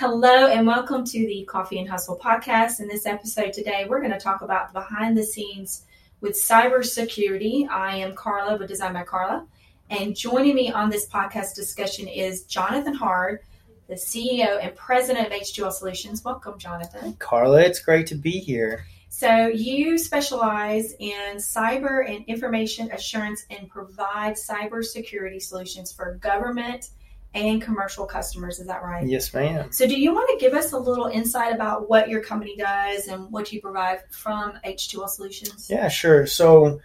Hello and welcome to the Coffee and Hustle podcast. In this episode today, we're going to talk about behind the scenes with cybersecurity. I am Carla with Design by Carla, and joining me on this podcast discussion is Jonathan Hart, the CEO and president of H2L Solutions. Welcome, Jonathan. Carla, it's great to be here. So, you specialize in cyber and information assurance and provide cybersecurity solutions for government and commercial customers. Is that right? Yes, ma'am. So, do you want to give us a little insight about what your company does and what you provide from H2L Solutions? Yeah, sure. So,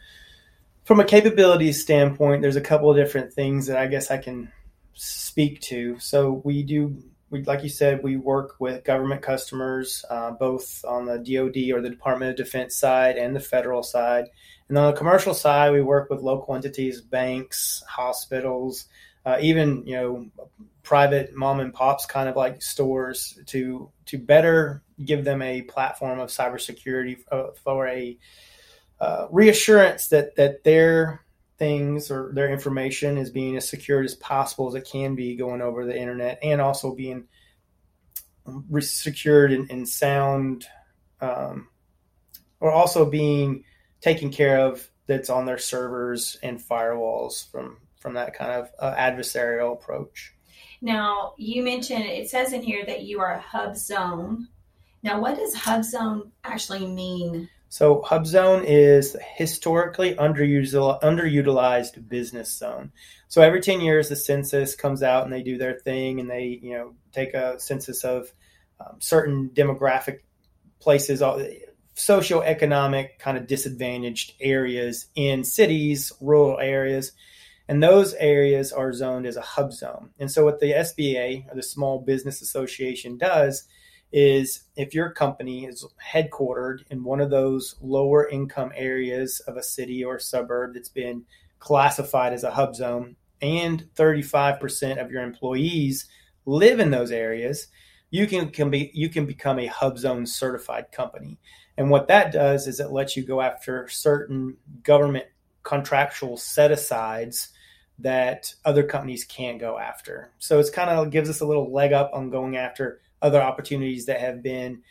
from a capabilities standpoint, there's a couple of different things that I guess I can speak to. So, we do we, like you said, we work with government customers, uh, both on the DoD or the Department of Defense side and the federal side. And on the commercial side, we work with local entities, banks, hospitals, uh, even you know private mom and pops kind of like stores to to better give them a platform of cybersecurity uh, for a uh, reassurance that that their things or their information is being as secured as possible as it can be going over the internet and also being secured and, and sound um, or also being taken care of that's on their servers and firewalls from from that kind of uh, adversarial approach now you mentioned it says in here that you are a hub zone now what does hub zone actually mean so hub zone is historically underutilized business zone. So every 10 years, the census comes out and they do their thing and they, you know, take a census of um, certain demographic places, all, socioeconomic kind of disadvantaged areas in cities, rural areas. And those areas are zoned as a hub zone. And so what the SBA or the Small Business Association does is if your company is headquartered in one of those lower income areas of a city or suburb that's been classified as a hub zone and 35% of your employees live in those areas you can, can be you can become a hub zone certified company and what that does is it lets you go after certain government contractual set asides that other companies can't go after so it's kind of gives us a little leg up on going after other opportunities that have been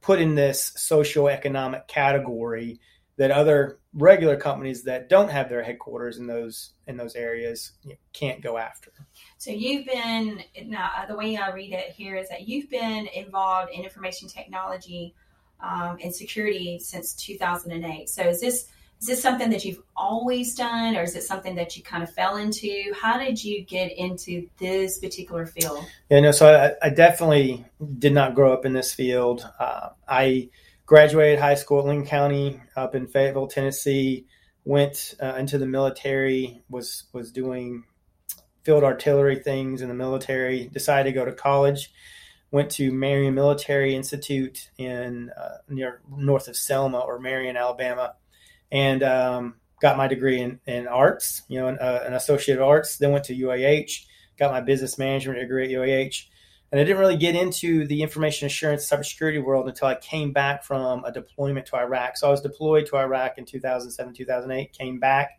put in this socioeconomic category that other regular companies that don't have their headquarters in those in those areas can't go after. So you've been now the way I read it here is that you've been involved in information technology um, and security since 2008. So is this is this something that you've always done or is it something that you kind of fell into? How did you get into this particular field? Yeah no so i, I definitely did not grow up in this field. Uh, i graduated high school at lincoln county up in fayetteville tennessee went uh, into the military was was doing field artillery things in the military decided to go to college went to marion military institute in uh, near north of selma or marion alabama and um, got my degree in, in arts, you know, an, uh, an associate of arts. Then went to UAH, got my business management degree at UAH. And I didn't really get into the information assurance cybersecurity world until I came back from a deployment to Iraq. So I was deployed to Iraq in 2007, 2008, came back,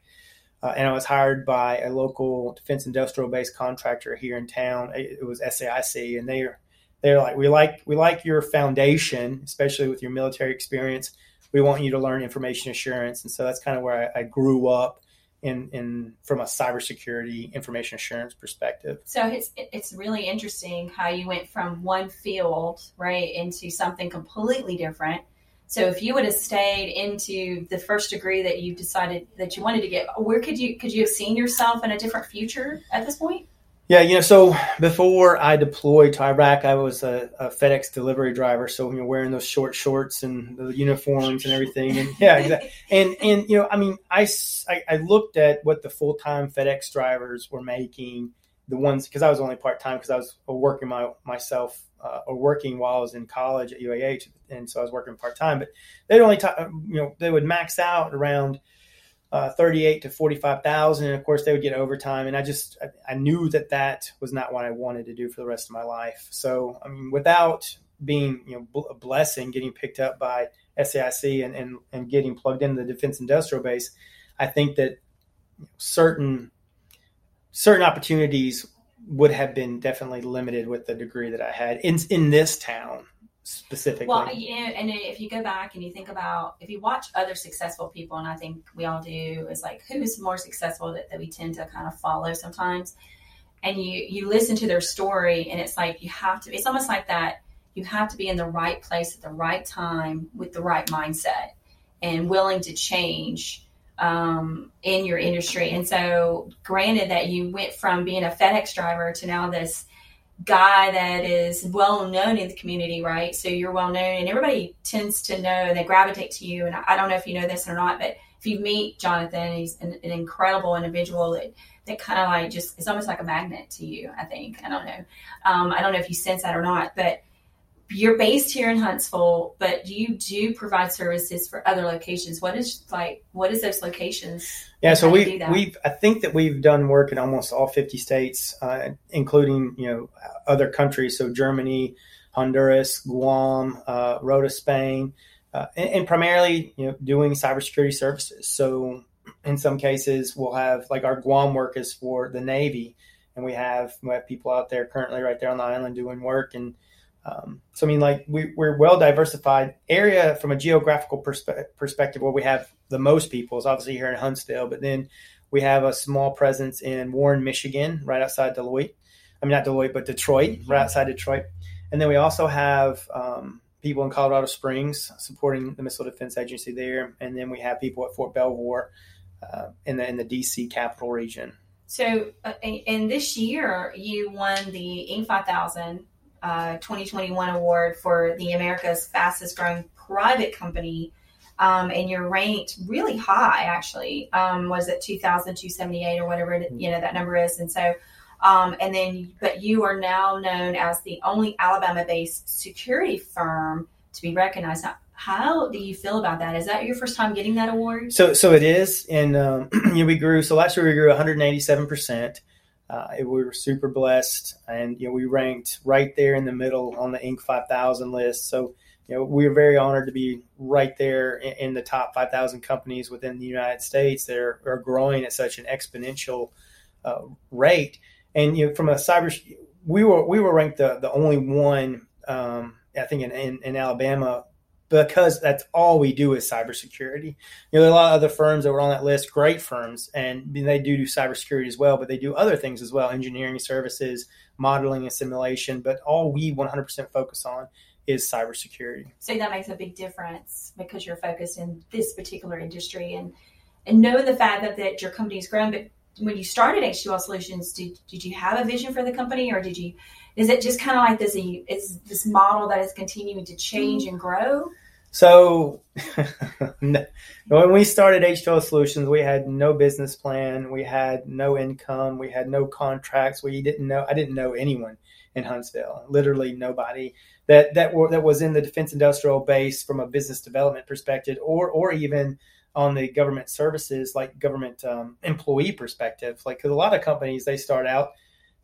uh, and I was hired by a local defense industrial base contractor here in town. It, was SAIC, and they're they're like, we like we like your foundation, especially with your military experience we want you to learn information assurance. And so that's kind of where I, I grew up in, in from a cybersecurity information assurance perspective. So it's it's really interesting how you went from one field right into something completely different. So if you would have stayed into the first degree that you decided that you wanted to get, where could you could you have seen yourself in a different future at this point? Yeah, you know, so before I deployed to Iraq, I was a, a FedEx delivery driver. So you know, wearing those short shorts and the uniforms and everything, and yeah, exactly. and and you know, I mean, I, I, looked at what the full time FedEx drivers were making, the ones because I was only part time because I was working my myself uh, or working while I was in college at UAH, and so I was working part time. But they'd only, t- you know, they would max out around uh, 38 to 45,000. And of course, they would get overtime. And I just, I, knew that that was not what I wanted to do for the rest of my life. So, I mean, without being, you know, a blessing, getting picked up by SAIC and, and, and getting plugged into the defense industrial base, I think that certain, certain opportunities would have been definitely limited with the degree that I had in in this town specifically. Well, you know, and if you go back and you think about if you watch other successful people, and I think we all do, is like who's more successful that, that we tend to kind of follow sometimes. And you you listen to their story, and it's like you have to. It's almost like that. You have to be in the right place at the right time with the right mindset and willing to change um, in your industry. And so, granted that you went from being a FedEx driver to now this guy that is well known in the community, right? So you're well known, and everybody tends to know and they gravitate to you. And I don't know if you know this or not, but if you meet Jonathan, he's an, an incredible individual that, that kind of like just it's almost like a magnet to you. I think I don't know. Um, I don't know if you sense that or not, but you're based here in Huntsville, but you do provide services for other locations. What is like what is those locations? Yeah, so we we I think that we've done work in almost all 50 states, uh, including you know other countries. So Germany, Honduras, Guam, uh, Rota, Spain, uh, and, and, primarily you know doing cybersecurity services. So in some cases, we'll have like our Guam work is for the Navy, and we have we have people out there currently right there on the island doing work and um, so I mean, like we, we're well diversified area from a geographical perspe- perspective. Where we have the most people is obviously here in Huntsville, but then we have a small presence in Warren, Michigan, right outside Deloitte. I mean, not Deloitte, but Detroit, mm-hmm. right outside Detroit. And then we also have um, people in Colorado Springs supporting the Missile Defense Agency there, and then we have people at Fort Belvoir uh, in the in the DC capital region. So, uh, and this year you won the Inc. 5000 uh, 2021 award for the America's fastest growing private company. Um, and you're ranked really high, actually. Um, was it 2,278 or whatever you know that number is? And so, um, and then, but you are now known as the only Alabama-based security firm to be recognized. Now, how do you feel about that? Is that your first time getting that award? So, so it is, and um, you know, we grew. So last year we grew 187 percent. Uh, we were super blessed, and you know we ranked right there in the middle on the Inc. 5000 list. So you know we are very honored to be right there in, in the top 5,000 companies within the United States that are, are growing at such an exponential uh, rate. And you know from a cyber, we were we were ranked the the only one um, I think in, in, in Alabama because that's all we do is cybersecurity. You know, there are a lot of other firms that were on that list, great firms, and they do do cybersecurity as well, but they do other things as well, engineering services, modeling and simulation. But all we 100% focus on is cybersecurity. So that makes a big difference because you're focused in this particular industry and and knowing the fact that, that your company's grown. But when you started H2L Solutions, did, did you have a vision for the company or did you, is it just kind of like this, is this model that is continuing to change mm-hmm. and grow? So when we started H2L Solutions, we had no business plan, we had no income, we had no contracts. We didn't know. I didn't know anyone in Huntsville. Literally nobody that that were, that was in the defense industrial base from a business development perspective, or or even on the government services like government um, employee perspective. Like because a lot of companies they start out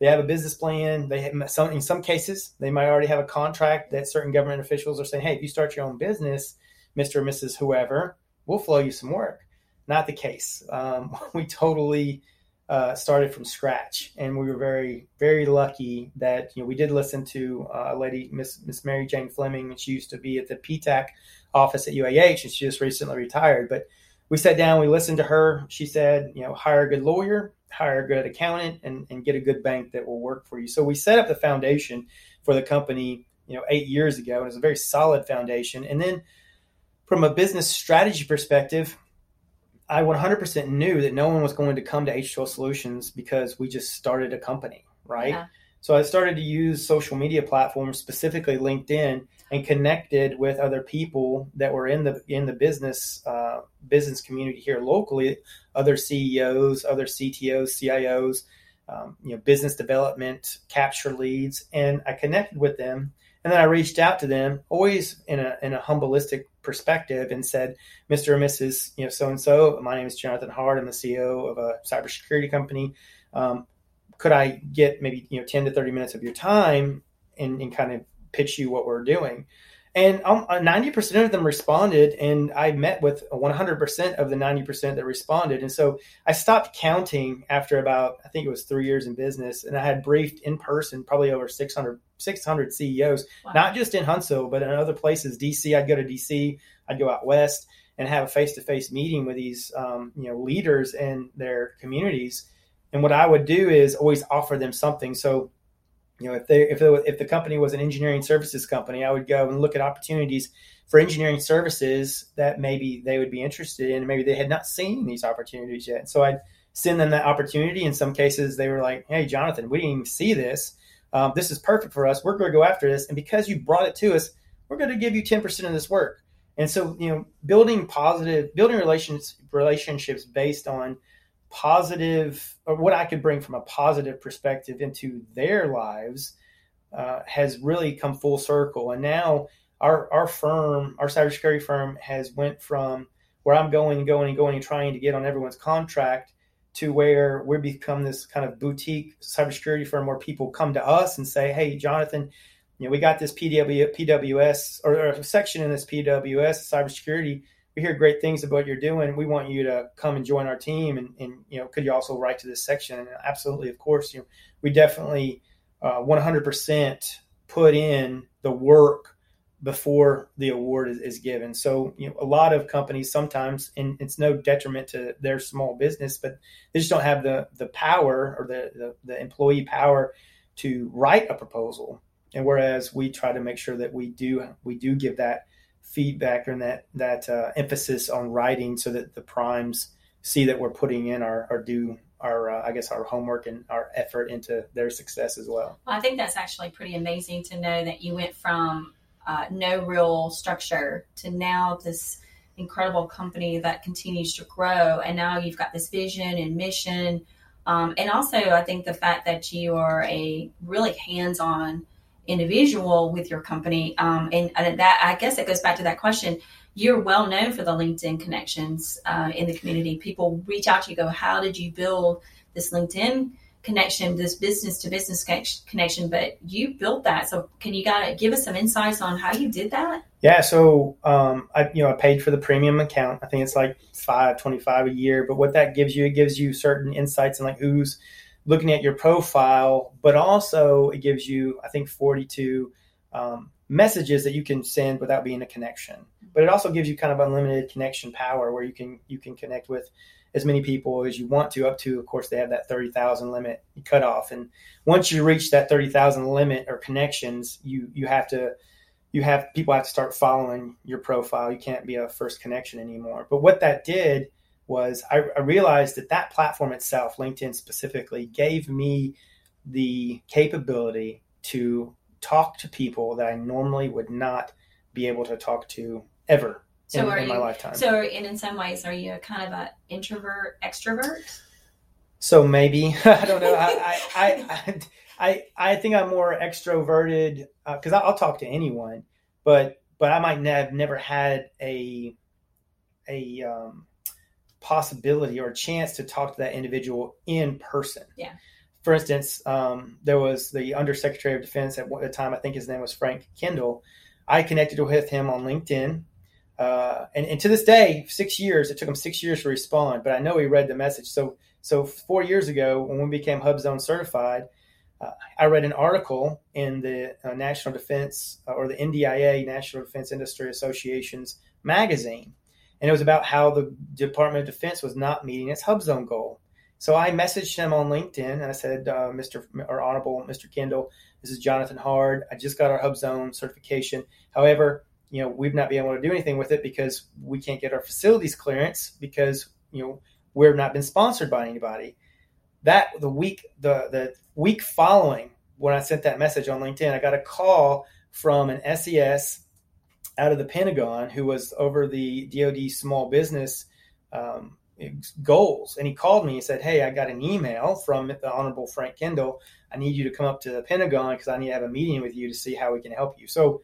they have a business plan. They have some, in some cases, they might already have a contract that certain government officials are saying, "Hey, if you start your own business, Mister or Mrs. Whoever, we'll flow you some work." Not the case. Um, we totally uh, started from scratch, and we were very, very lucky that you know we did listen to uh, a lady, Miss Miss Mary Jane Fleming, and she used to be at the PTAC office at UAH, and she just recently retired. But we sat down, we listened to her. She said, you know, hire a good lawyer, hire a good accountant and, and get a good bank that will work for you. So we set up the foundation for the company, you know, eight years ago, and it was a very solid foundation. And then from a business strategy perspective, I 100% knew that no one was going to come to H2L Solutions because we just started a company, right? Yeah. So I started to use social media platforms, specifically LinkedIn, and connected with other people that were in the in the business uh, business community here locally, other CEOs, other CTOs, CIOs, um, you know, business development, capture leads, and I connected with them. And then I reached out to them, always in a in a humbleistic perspective, and said, "Mr. or Mrs. You know, so and so. My name is Jonathan Hart. I'm the CEO of a cybersecurity company. Um, could I get maybe you know 10 to 30 minutes of your time and, and kind of pitch you what we're doing. And um, 90% of them responded, and I met with 100% of the 90% that responded. And so I stopped counting after about, I think it was three years in business, and I had briefed in person probably over 600, 600 CEOs, wow. not just in Huntsville, but in other places. DC, I'd go to DC, I'd go out west and have a face to face meeting with these um, you know leaders in their communities. And what I would do is always offer them something. So you know, if they if it, if the company was an engineering services company, I would go and look at opportunities for engineering services that maybe they would be interested in. Maybe they had not seen these opportunities yet. So I'd send them that opportunity. In some cases, they were like, "Hey, Jonathan, we didn't even see this. Um, this is perfect for us. We're going to go after this, and because you brought it to us, we're going to give you ten percent of this work." And so, you know, building positive, building relations relationships based on positive or what I could bring from a positive perspective into their lives uh, has really come full circle. And now our our firm, our cybersecurity firm, has went from where I'm going and going and going and trying to get on everyone's contract to where we become this kind of boutique cybersecurity firm where people come to us and say, "Hey, Jonathan." You know, we got this PW, PWS or, or a section in this PWS cybersecurity we hear great things about what you're doing. We want you to come and join our team. And, and you know, could you also write to this section? And absolutely, of course, you know, we definitely uh, 100% put in the work before the award is, is, given. So, you know, a lot of companies sometimes, and it's no detriment to their small business, but they just don't have the the power or the, the, the employee power to write a proposal. And whereas we try to make sure that we do we do give that feedback and that that uh, emphasis on writing so that the primes see that we're putting in our, our due our uh, I guess our homework and our effort into their success as well. well. I think that's actually pretty amazing to know that you went from uh, no real structure to now this incredible company that continues to grow, and now you've got this vision and mission. Um, and also, I think the fact that you are a really hands-on individual with your company. Um, and, and, that, I guess it goes back to that question. You're well known for the LinkedIn connections uh, in the community. People reach out to you, go, How did you build this LinkedIn connection, this business to business connection? But you built that. So, can you gotta give us some insights on how you did that? Yeah, so um, I you know I paid for the premium account. I think it's like five twenty five a year. But what that gives you, it gives you certain insights and like who's looking at your profile, but also it gives you, I think, 42 um, messages that you can send without being a connection. But it also gives you kind of unlimited connection power where you can you can connect with as many people as you want to. Up to, of course, they have that 30,000 limit cutoff, and once you reach that 30,000 limit or connections, you you have to you have people have to start following your profile. You can't be a first connection anymore. But what that did was I, I realized that that platform itself, LinkedIn specifically, gave me the capability to talk to people that I normally would not be able to talk to ever so in, in my you, lifetime. So, in, in some ways, are you kind of an introvert, extrovert? So maybe I don't know. I, I, I, I, I think I'm more extroverted because uh, I'll talk to anyone, but but I might have never had a a um, possibility or chance to talk to that individual in person. Yeah. For instance, um, there was the Undersecretary of Defense at the time. I think his name was Frank Kendall. I connected with him on LinkedIn, uh, and, and to this day, six years. It took him six years to respond, but I know he read the message. So, so four years ago, when we became HubZone certified, uh, I read an article in the uh, National Defense uh, or the NDIA, National Defense Industry Association's magazine, and it was about how the Department of Defense was not meeting its hub zone goal. So I messaged him on LinkedIn and I said, uh, Mr. or Honorable Mr. Kendall, this is Jonathan Hart. I just got our hub zone certification. However, you know, we've not been able to do anything with it because we can't get our facilities clearance because, you know, we've not been sponsored by anybody. That the week the the week following when I sent that message on LinkedIn, I got a call from an SES out of the Pentagon who was over the DoD small business um, goals, and he called me and said, "Hey, I got an email from the Honorable Frank Kendall. I need you to come up to the Pentagon because I need to have a meeting with you to see how we can help you." So,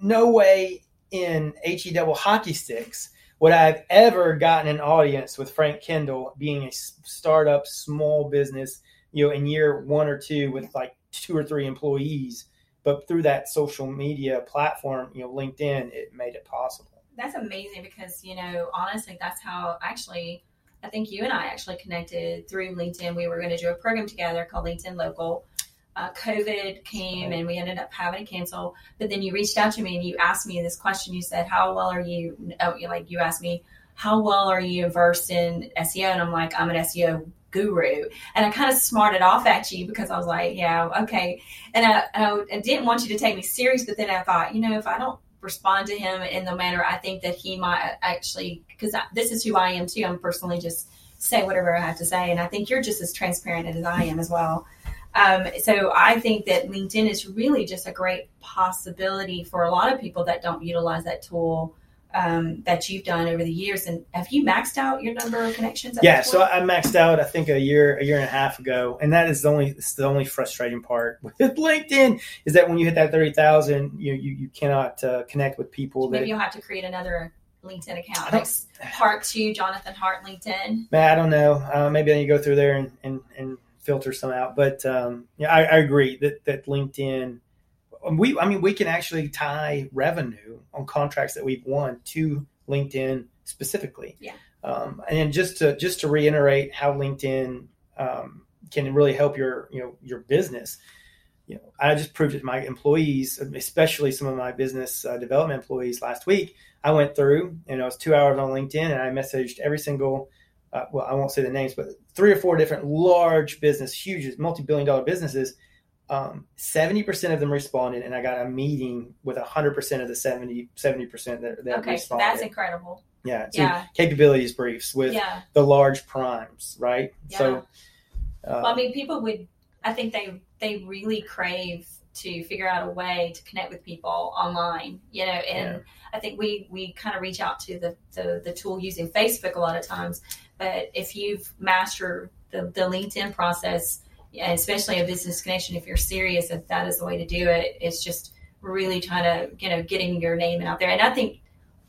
no way in he double hockey sticks would I have ever gotten an audience with Frank Kendall being a startup small business, you know, in year one or two with like two or three employees but through that social media platform, you know, LinkedIn, it made it possible. That's amazing because you know, honestly, that's how actually. I think you and I actually connected through LinkedIn. We were going to do a program together called LinkedIn Local. Uh, COVID came and we ended up having to cancel. But then you reached out to me and you asked me this question. You said, "How well are you?" Oh, like you asked me, "How well are you versed in SEO?" And I'm like, "I'm an SEO guru. And I kind of smarted off at you because I was like, yeah, okay. And I, I, I, didn't want you to take me serious, but then I thought, you know, if I don't respond to him in the manner I think that he might actually, because this is who I am too. I'm personally just say whatever I have to say. And I think you're just as transparent as I am as well. Um, so I think that LinkedIn is really just a great possibility for a lot of people that don't utilize that tool um, that you've done over the years. And have you maxed out your number of connections? yeah, so I maxed out I think a year, a year and a half ago, and that is the only it's the only frustrating part with LinkedIn is that when you hit that thirty thousand, you you you cannot uh, connect with people. Maybe that, you'll have to create another LinkedIn account. Like part two, Jonathan Hart LinkedIn. Man, I don't know. Uh, maybe I need to go through there and, and, and filter some out. But um, yeah, I, I agree that that LinkedIn we I mean we can actually tie revenue on contracts that we've won to LinkedIn specifically. Yeah. Um, and just to just to reiterate how LinkedIn um, can really help your you know your business. You know, I just proved it to my employees, especially some of my business uh, development employees last week. I went through and I was two hours on LinkedIn and I messaged every single, uh, well, I won't say the names, but three or four different large business, huge, multi-billion dollar businesses um, 70% of them responded and i got a meeting with 100% of the 70 70% that, that okay, responded that's incredible yeah yeah capabilities briefs with yeah. the large primes right Yeah. so uh, well, I mean, people would. I think they they really crave to figure out a way to connect with people online. You know, and Yeah. I think we we kind of reach out to the, the the tool using Facebook a lot of times. But if you've mastered the the LinkedIn process, especially a business connection, if you're serious if that is the way to do it, it's just really trying to you know getting your name out there. And I think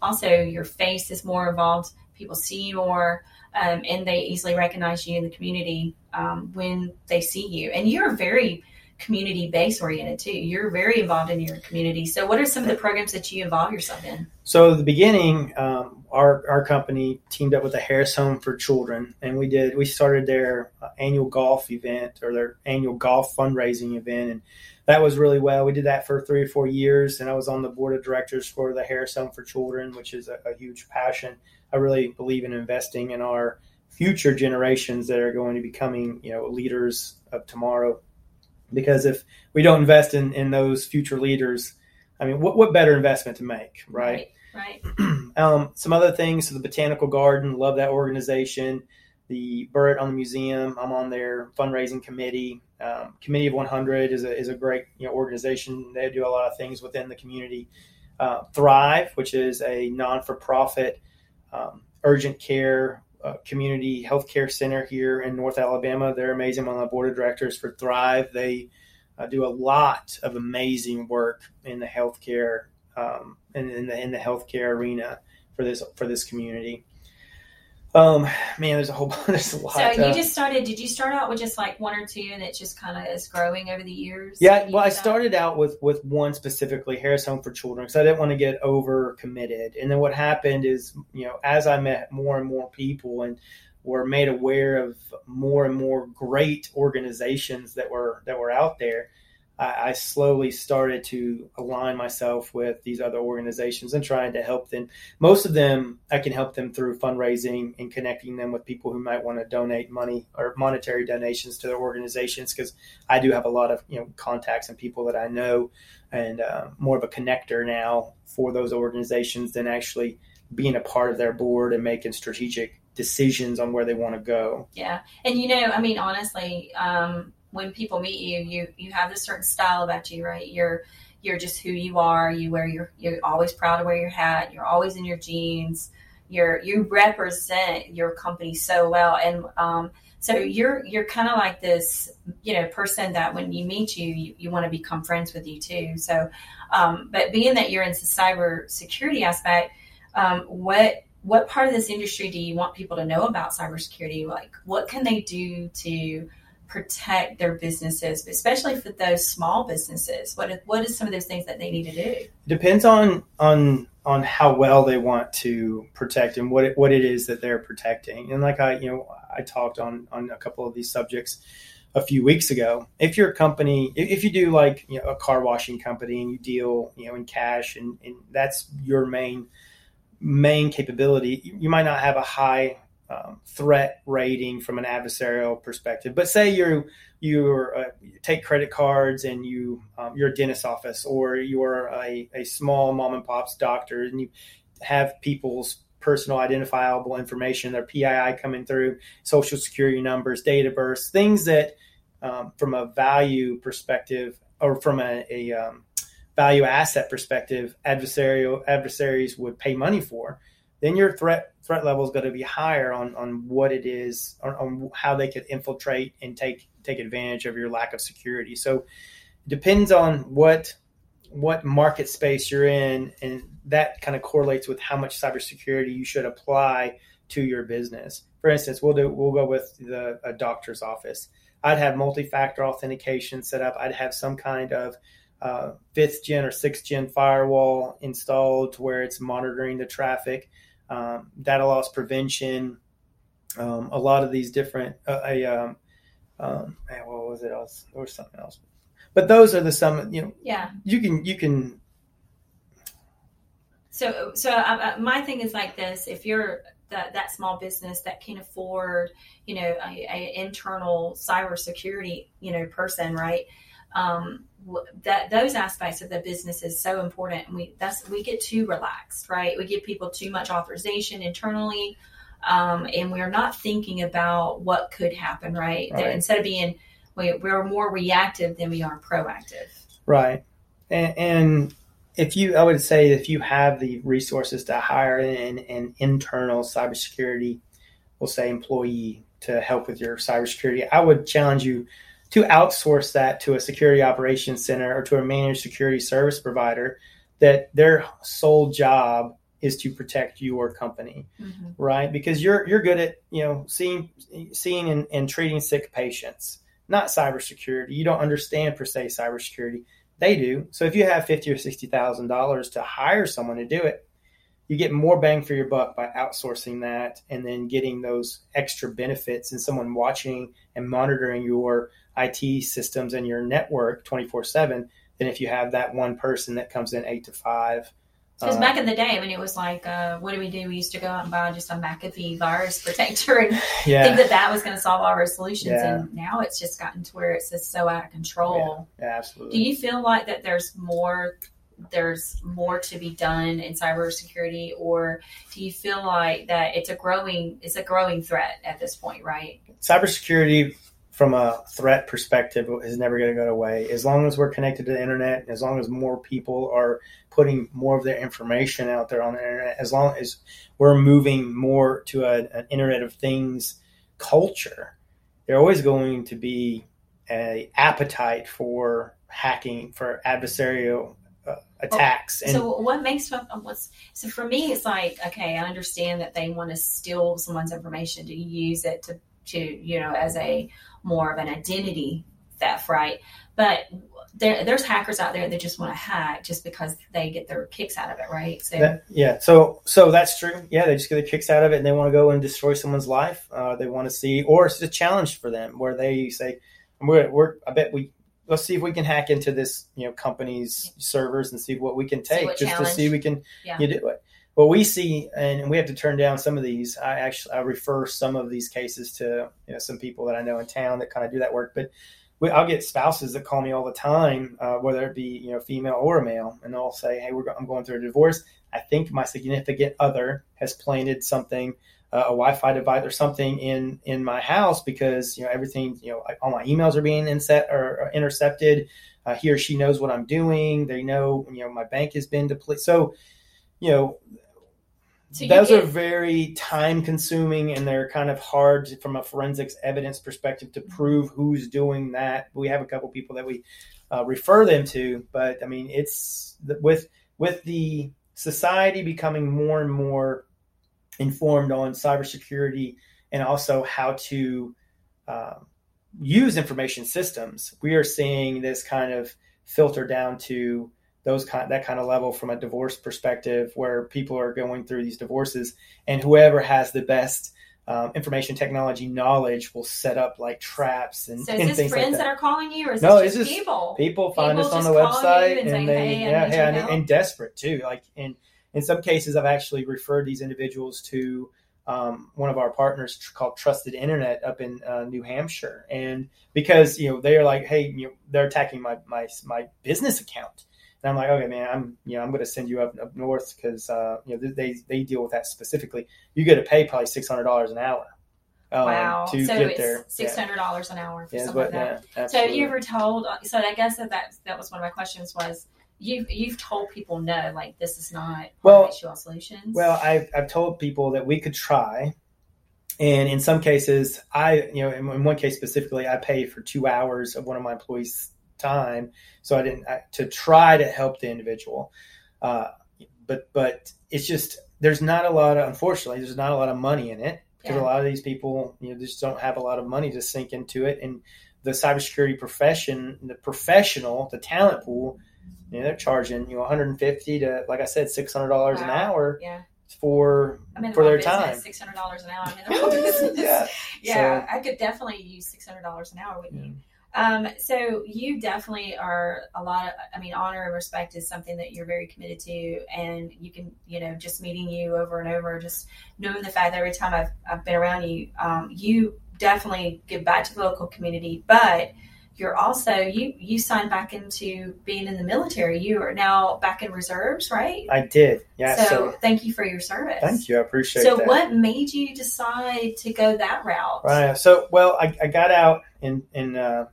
also your face is more involved. People see you more. Um, and they easily recognize you in the community um, when they see you. And you're very community based oriented too. You're very involved in your community. So, what are some of the programs that you involve yourself in? So the beginning, um, our our company teamed up with the Harris Home for Children, and we did we started their uh, annual golf event or their annual golf fundraising event, and that was really well. We did that for three or four years, and I was on the board of directors for the Harris Home for Children, which is a, a huge passion. I really believe in investing in our future generations that are going to be coming, you know, leaders of tomorrow. Because if we don't invest in, in those future leaders, I mean, what, what better investment to make, right? Right. um, some other things, so the Botanical Garden, love that organization. The Burritt on the Museum, I'm on their fundraising committee. Um, committee of 100 is a, is a great you know, organization. They do a lot of things within the community. Uh, Thrive, which is a non for profit um, urgent care uh, community healthcare center here in North Alabama. They're amazing. On the board of directors for Thrive. They uh, do a lot of amazing work in the healthcare um, in, in the in the healthcare arena for this for this community. Um, man, there's a whole there's a lot. So you uh, just started. Did you start out with just like one or two, and it just kind of is growing over the years? Yeah, well, I that? started out with with one specifically, Harris Home for Children, because I didn't want to get over committed. And then what happened is, you know, as I met more and more people and were made aware of more and more great organizations that were that were out there, I, I slowly started to align myself with these other organizations and trying to help them. Most of them, I can help them through fundraising and connecting them with people who might want to donate money or monetary donations to their organizations because I do have a lot of you know contacts and people that I know, and uh, more of a connector now for those organizations than actually being a part of their board and making strategic decisions on where they want to go. Yeah, and you know, I mean, honestly, um, when people meet you, you you have this certain style about you, right? You're you're just who you are. You wear your you're always proud to wear your hat. You're always in your jeans. You're you represent your company so well, and um, so you're you're kind of like this, you know, person that when you meet you, you, you want to become friends with you too. So, um, but being that you're into cyber security aspect, um, what what part of this industry do you want people to know about cybersecurity? Like, what can they do to protect their businesses, especially for those small businesses? What what is some of those things that they need to do? Depends on on on how well they want to protect and what it, what it is that they're protecting. And like I, you know, I talked on on a couple of these subjects a few weeks ago. If you're a company, if you do like you know, a car washing company and you deal you know in cash and, and that's your main main capability, you might not have a high um, threat rating from an adversarial perspective. But say you're you uh, take credit cards and you um, you're a dentist office or you're a, a small mom and pop's doctor and you have people's personal identifiable information, their PII coming through, social security numbers, date things that um, from a value perspective or from a, a um, value asset perspective, adversarial adversaries would pay money for then your threat threat level is going to be higher on on what it is on, on, how they could infiltrate and take take advantage of your lack of security. So it depends on what what market space you're in, and that kind of correlates with how much cybersecurity you should apply to your business. For instance, we'll do we'll go with the a doctor's office. I'd have multi-factor authentication set up. I'd have some kind of uh, fifth gen or sixth gen firewall installed to where it's monitoring the traffic um, data loss prevention, um, a lot of these different. Uh, a um, um, what was it? else? there was something else, but those are the some. You know, yeah. You can you can. So so uh, uh, my thing is like this: if you're that that small business that can afford, you know, a, a internal cybersecurity, you know, person, right? Um, that those aspects of the business is so important and we that's we get too relaxed right? We give people too much authorization internally um, and we're not thinking about what could happen right, right. instead of being we, we're more reactive than we are proactive. Right. And, and if you i would say if you have the resources to hire an, an internal cybersecurity we'll say employee to help with your cybersecurity i would challenge you to outsource that to a security operations center or to a managed security service provider that their sole job is to protect your company mm-hmm. right? Because you're you're good at you know seeing seeing and, and treating sick patients not cybersecurity. You don't understand per se cybersecurity. They do. So if you have fifty or sixty thousand dollars to hire someone to do it you get more bang for your buck by outsourcing that and then getting those extra benefits and someone watching and monitoring your IT systems and your network 24 7 than if you have that one person that comes in eight to five. Because uh, back in the day, when it was like, uh, what do we do? We used to go out and buy just a McAfee virus protector and yeah. think that that was going to solve all our solutions. Yeah. And now it's just gotten to where it's just so out of control. Yeah. yeah, absolutely. Do you feel like that there's more there's more to be done in cybersecurity, or do you feel like that it's a growing it's a growing threat at this point? Right. Cybersecurity from a threat perspective is never going to go away. As long as we're connected to the internet, as long as more people are putting more of their information out there on the internet, as long as we're moving more to a, an Internet of Things culture, there's always going to be a appetite for hacking, for adversarial uh, attacks. And so what makes what's so for me, it's like okay, I understand that they want to steal someone's information to use it to to you know as a more of an identity theft, right? But there, there's hackers out there that just want to hack just because they get their kicks out of it, right? So that, yeah, so so that's true. Yeah, they just get their kicks out of it, and they want to go and destroy someone's life. Uh, they want to see, or it's a challenge for them where they say, "We're, we're I bet we." Let's see if we can hack into this, you know, company's servers and see what we can take, just challenge. to see we can yeah. you do it what we see, and we have to turn down some of these. I actually I refer some of these cases to you know, some people that I know in town that kind of do that work. But we, I'll get spouses that call me all the time, uh, whether it be you know female or a male, and they'll say, "Hey, I'm going through a divorce. I think my significant other has planted something." Uh, a Wi-Fi device or something in in my house because you know everything you know all my emails are being inset or, or intercepted. Uh, he or she knows what I'm doing. They know you know my bank has been depleted. So you know so Those get, are very time consuming and they're kind of hard from a forensics evidence perspective to prove who's doing that. We have a couple people that we uh, refer them to, but I mean, it's with with the society becoming more and more informed on cybersecurity and also how to uh, use information systems, we are seeing this kind of filter down to those kind that kind of level from a divorce perspective, where people are going through these divorces, and whoever has the best um, information technology knowledge will set up like traps and, So and is this things friends like that. that are calling you, or is No, this it's just just people? People find People us on the just call you website and and, they "Hey, yeah, yeah, and, and desperate too. Like in in some cases, I've actually referred these individuals to um, one of our partners tr- called Trusted Internet up in uh, New Hampshire, and because you know they are like, hey, you know, they're attacking my my my business account. And I'm like, okay, man, I'm you know I'm going to send you up up north because uh, you know they they deal with that specifically. You got to pay probably six hundred dollars an hour um, wow. to so get there. six hundred dollars an hour for Yeah, something like that. yeah, So have you ever told? So I guess that that, that was one of my questions was you've you've told people no, like this is not Well- solutions. Well, I've, I've told people that we could try. And in some cases, I, you know, in, in one case specifically, I pay for two hours of one of my employees' time. So I didn't, I, to try to help the individual. Uh, but, but it's just, there's not a lot of, unfortunately, there's not a lot of money in it because Yeah. a lot of these people, you know, just don't have a lot of money to sink into it. And the cybersecurity profession, the professional, the talent pool, you know, they're charging, you know, 150 to, like I said, $600 an hour yeah, for I'm in for their business, time. Six hundred dollars an hour. I'm in the whole business. yeah. yeah, I could definitely use six hundred dollars an hour with you. Um, so you definitely are a lot of, I mean, honor and respect is something that you're very committed to, and you can, you know, just meeting you over and over, just knowing the fact that every time I've, I've been around you, um, you definitely give back to the local community, but you're also you you signed back into being in the military. You are now back in reserves, right? I did. Yeah. so, So, thank you for your service. thank you. I appreciate it. So that. what made you decide to go that route? Right. So, well, I, I got out in in uh,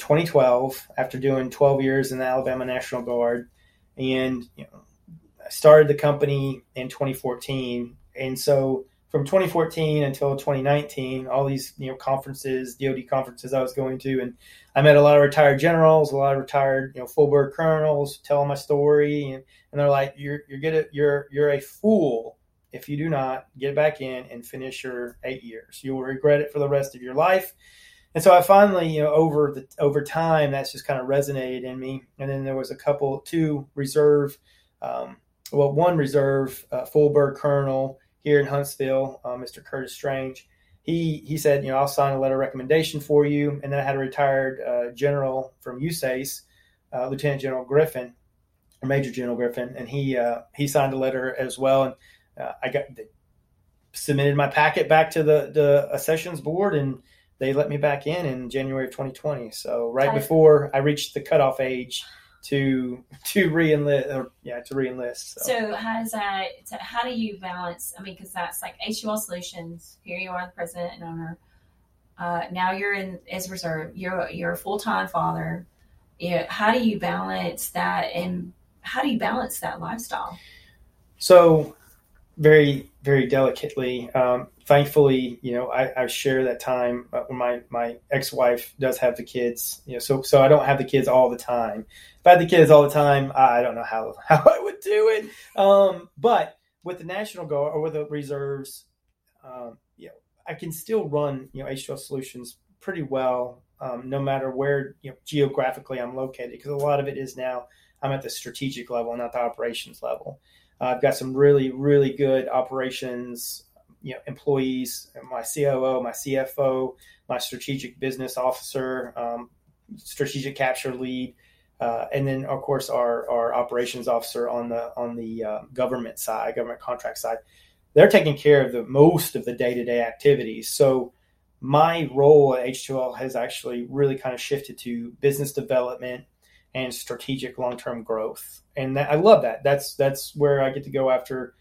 2012 after doing 12 years in the Alabama National Guard, and you know, I started the company in 2014. And so, from 2014 until 2019, all these you know conferences, DoD conferences I was going to, and I met a lot of retired generals, a lot of retired you know full bird colonels, telling my story, and, and they're like, "You're you're good at, you're you're a fool if you do not get back in and finish your eight years. You will regret it for the rest of your life." And so I finally, you know, over the over time, that's just kind of resonated in me. And then there was a couple, two reserve, um, well, one reserve uh, bird colonel here in Huntsville, uh, Mr. Curtis Strange. He he said, you know, I'll sign a letter of recommendation for you. And then I had a retired uh, general from USACE, uh, Lieutenant General Griffin, or Major General Griffin, and he uh, he signed a letter as well. And uh, I got submitted my packet back to the the sessions board and they let me back in in January of 2020. So right before I reached the cutoff age to to reenlist, or yeah, to reenlist. So, So how does that? So how do you balance? I mean, because that's like H2L Solutions. Here you are, the president and owner. Uh, now you're in as reserve. You're you're a full time father. Yeah, how do you balance that? And how do you balance that lifestyle? so very very delicately. Um, thankfully, you know, I, I share that time. Uh, my my ex wife does have the kids, you know, so so I don't have the kids all the time. If I had the kids all the time, I don't know how how I would do it. Um, but with the National Guard or with the reserves, um, you know, I can still run you know H2L solutions pretty well, um, no matter where you know geographically I'm located, because a lot of it is now I'm at the strategic level, not the operations level. I've got some really really good operations you know employees, my COO, my CFO, my strategic business officer, um, strategic capture lead. Uh, and then, of course, our, our operations officer on the on the uh, government side, government contract side, they're taking care of the most of the day to day activities. So my role at H2L has actually really kind of shifted to business development and strategic long term growth, and that, I love that. That's that's where I get to go after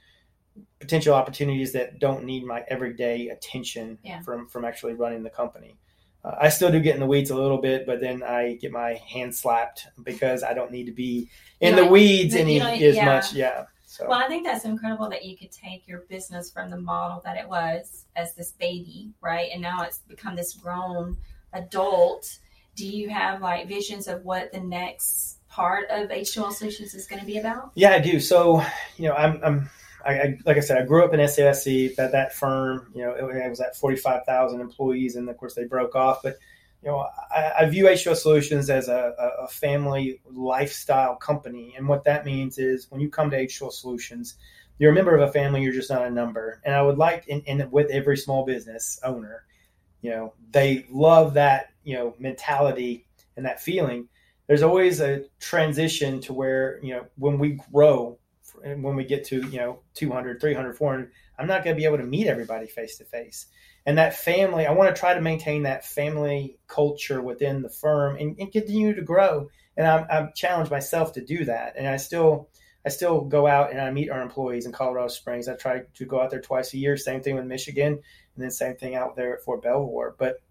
potential opportunities that don't need my everyday attention Yeah. from from actually running the company. Uh, I still do get in the weeds a little bit, but then I get my hand slapped because I don't need to be in You the weeds any don't- as yeah. much. Yeah. So Well, I think that's incredible that you could take your business from the model that it was as this baby, right? And now it's become this grown adult. Do you have like visions of what the next part of H2L Solutions is going to be about? Yeah, I do. So, you know, I'm, I'm I, I, like I said, I grew up in SAIC. That that firm, you know, it, was at forty five thousand employees, and of course they broke off. But you know, I, I view H2L Solutions as a, a, family lifestyle company. And what that means is when you come to H2L Solutions, you're a member of a family, you're just not a number. And I would like, and, in with every small business owner, you know, they love that, you know, mentality and that feeling. There's always a transition to where, you know, when we grow, and when we get to, you know, 200, 300, 400, I'm not going to be able to meet everybody face to face and that family i want to try to maintain that family culture within the firm and, and continue to grow. And I'm, I'm challenged myself to do that. And i still i still go out and i meet our employees in colorado springs. I try to go out there twice a year. Same thing with michigan. And then same thing out there at fort belvoir. But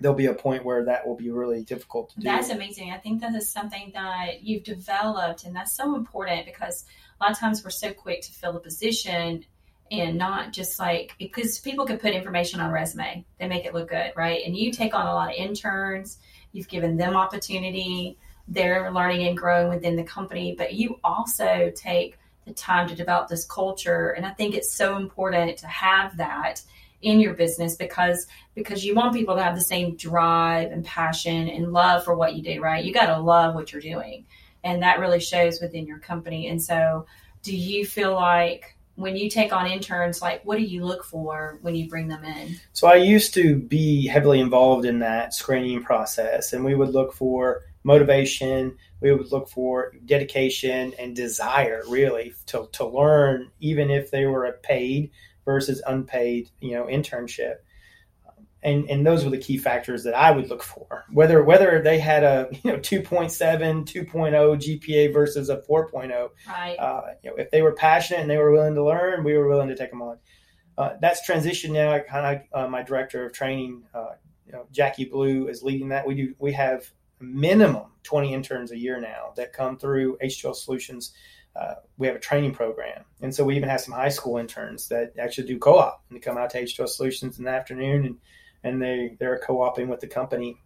there'll be a point where that will be really difficult to do. That's amazing. I think that is something that you've developed, and that's so important because a lot of times we're so quick to fill a position and not just like because people can put information on resume. They make it look good right? And you take on a lot of interns. You've given them opportunity. They're learning and growing within the company but you also take the time to develop this culture and i think it's so important to have that in your business because because you want people to have the same drive and passion and love for what you do right? You got to love what you're doing. And that really shows within your company. And so do you feel like when you take on interns, like what do you look for when you bring them in? So I used to be heavily involved in that screening process, and we would look for motivation, we would look for dedication and desire, really, to, to learn, even if they were a paid versus unpaid, you know, internship and and those were the key factors that I would look for. Whether whether they had a you know 2.7, 2.0 GPA versus a 4.0. Right. Uh, you know, if they were passionate and they were willing to learn, we were willing to take them on. Uh, that's transition now. Kind of uh, my director of training, uh, you know, Jackie Blue is leading that. We do we have minimum 20 interns a year now that come through H2L Solutions. Uh, we have a training program. And so we even have some high school interns that actually do co-op and they come out to H2L Solutions in the afternoon and and they they're co-oping with the company.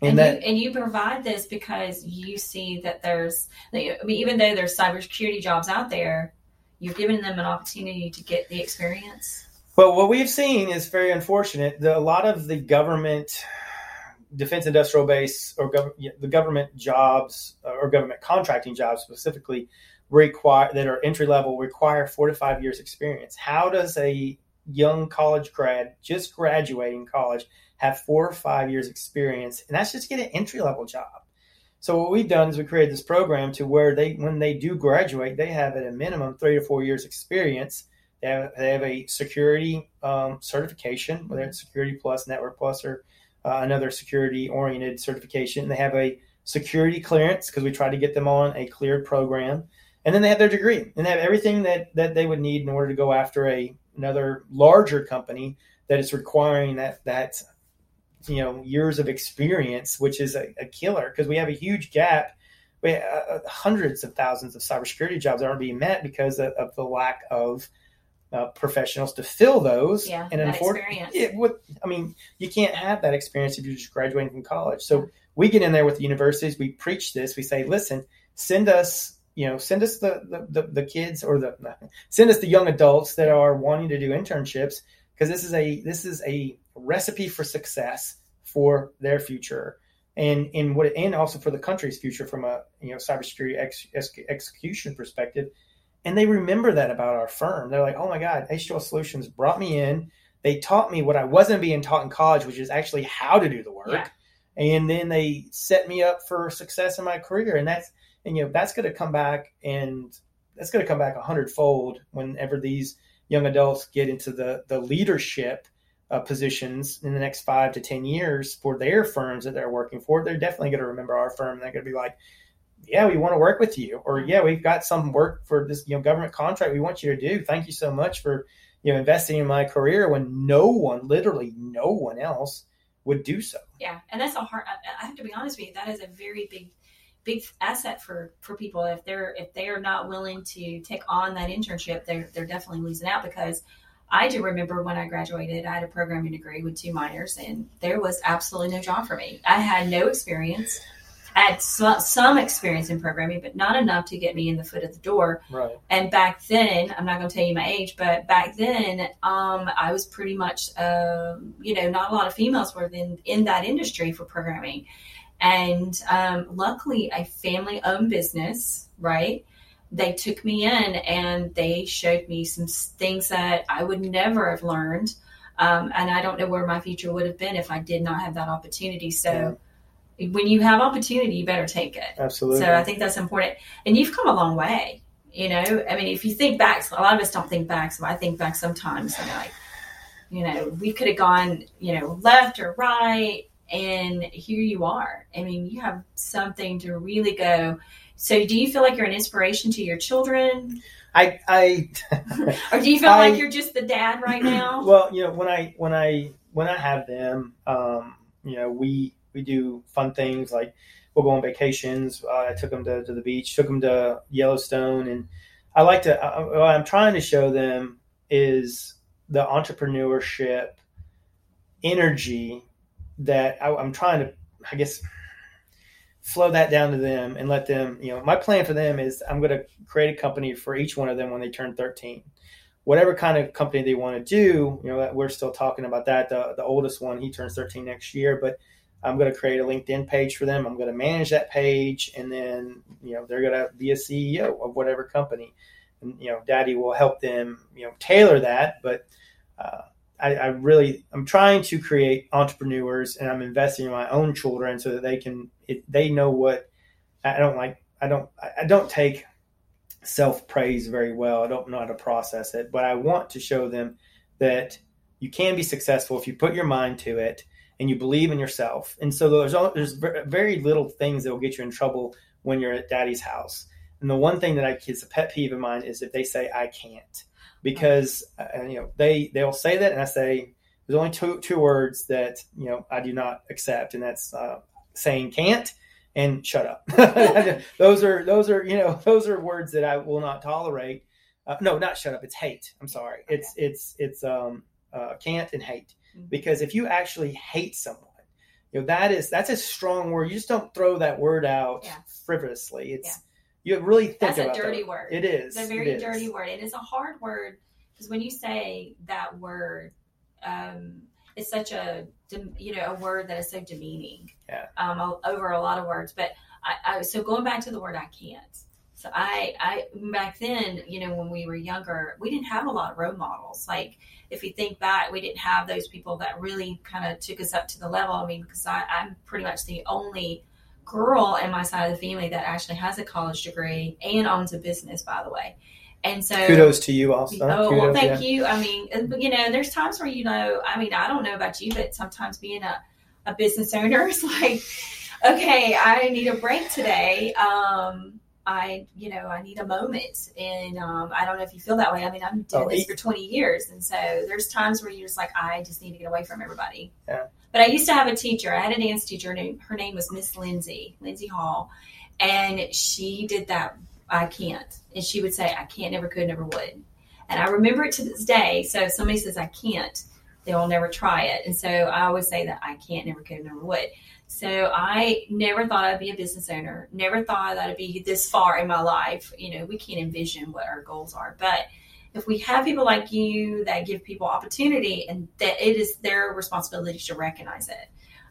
And, and that, you, and you provide this because you see that there's, I mean, even though there's cybersecurity jobs out there, you've given them an opportunity to get the experience. Well, what we've seen is very unfortunate. The, a lot of the government, defense industrial base, or gov- the government jobs or government contracting jobs specifically, require that are entry level require four to five years experience. How does a young college grad just graduating college have four or five years experience? And that's just get an entry level job. So what we've done is we created this program to where they when they do graduate they have at a minimum three to four years experience. They have, they have a security um, certification whether it's security plus network plus or uh, another security oriented certification. They have a security clearance because we try to get them on a cleared program and then they have their degree and they have everything that that they would need in order to go after a another larger company that is requiring that that you know years of experience, which is a, a killer because we have a huge gap. We have uh, uh, hundreds of thousands of cybersecurity jobs that aren't being met because of, of the lack of uh, professionals to fill those. Yeah, and unfortunately, it would. I mean, you can't have that experience if you're just graduating from college. So we get in there with the universities. We preach this. We say, listen, send us you know send us the, the, the, the kids or the send us the young adults that are wanting to do internships because this is a this is a recipe for success for their future. And in what and also for the country's future from a you know cybersecurity ex, ex, execution perspective. And they remember that about our firm. They're like oh my god h2l solutions brought me in. They taught me what i wasn't being taught in college which is actually how to do the work. Yeah. and then they set me up for success in my career. And that's and you know that's going to come back and that's going to come back a hundredfold whenever these young adults get into the the leadership uh, positions in the next five to ten years for their firms that they're working for. They're definitely going to remember our firm. They're going to be like, "Yeah, we want to work with you," or "Yeah, we've got some work for this you know government contract we want you to do. Thank you so much for you know investing in my career when no one, literally no one else." would do so. Yeah, and that's a hard. I have to be honest with you. That is a very big big asset for for people if they're if they are not willing to take on that internship they're they're definitely losing out because I do remember when I graduated I had a programming degree with two minors and there was absolutely no job for me I had no experience I had some, some experience in programming, but not enough to get me in the foot of the door. Right. And back then, I'm not going to tell you my age, but back then, um, I was pretty much, uh, you know, not a lot of females were in, in that industry for programming. And um, luckily, a family owned business, right? They took me in and they showed me some things that I would never have learned. Um, and I don't know where my future would have been if I did not have that opportunity. So, yeah. when you have opportunity, you better take it. Absolutely. So, I think that's important. And you've come a long way. You know, I mean, if you think back, a lot of us don't think back. So, I think back sometimes and like, you know, we could have gone, you know, left or right and here you are. I mean, you have something to really go. So, do you feel like you're an inspiration to your children? I, I or do you feel I, like you're just the dad right now? Well, you know, when I when I when I have them, um, you know, we we do fun things like we'll go on vacations. Uh, I took them to, to the beach, took them to Yellowstone, and I like to. I, what I'm trying to show them is the entrepreneurship energy that I, I'm trying to, I guess, flow that down to them and let them, you know, my plan for them is I'm going to create a company for each one of them when they turn 13. Whatever kind of company they want to do, you know, we're still talking about that. The, the oldest one, he turns 13 next year, but I'm going to create a LinkedIn page for them. I'm going to manage that page, and then you know they're going to be a CEO of whatever company, and you know, Daddy will help them, you know, tailor that. But uh, I, I, really I'm trying to create entrepreneurs and I'm investing in my own children so that they can it, they know what I don't like I don't I don't take self praise very well. I don't know how to process it but I want to show them that you can be successful if you put your mind to it and you believe in yourself. And so there's all, there's very little things that will get you in trouble when you're at daddy's house. And the one thing that I is a pet peeve of mine is if they say I can't because uh, you know they they'll say that, and I say there's only two two words that you know I do not accept, and that's uh, saying can't and shut up. those are those are you know those are words that I will not tolerate. Uh, no, not shut up. It's hate. I'm sorry. It's it's it's um uh, can't and hate mm-hmm. because if you actually hate someone, you know that is that's a strong word. You just don't throw that word out yeah. frivolously. It's yeah you really think That's about a dirty that. word. It is. It's a very dirty word. It is a hard word because when you say that word, um, it's such a you know a word that is so demeaning. Yeah. Um, over a lot of words, but I, I so going back to the word I can't. So I, I back then, you know, when we were younger, we didn't have a lot of role models. Like if you think back, we didn't have those people that really kind of took us up to the level. I mean, because I, I'm pretty much the only girl in my side of the family that actually has a college degree and owns a business, by the way. And so kudos to you also. Oh, kudos, well, thank yeah. you. I mean, you know, there's times where, you know, I mean, I don't know about you, but sometimes being a, a business owner is like, okay, I need a break today. Um, I, you know, I need a moment. And um, I don't know if you feel that way. I mean, I'm doing oh, this for 20 years. And so there's times where you're just like, I just need to get away from everybody. Yeah. But I used to have a teacher. I had a dance teacher. Her name, her name was Miss Lindsay, Lindsay Hall. And she did that. I can't. And she would say, I can't, never could, never would. And I remember it to this day. So if somebody says I can't, they will never try it. And so I always say that I can't, never could, never would. So I never thought I'd be a business owner. Never thought that I'd be this far in my life. You know, we can't envision what our goals are, but if we have people like you that give people opportunity and that it is their responsibility to recognize it.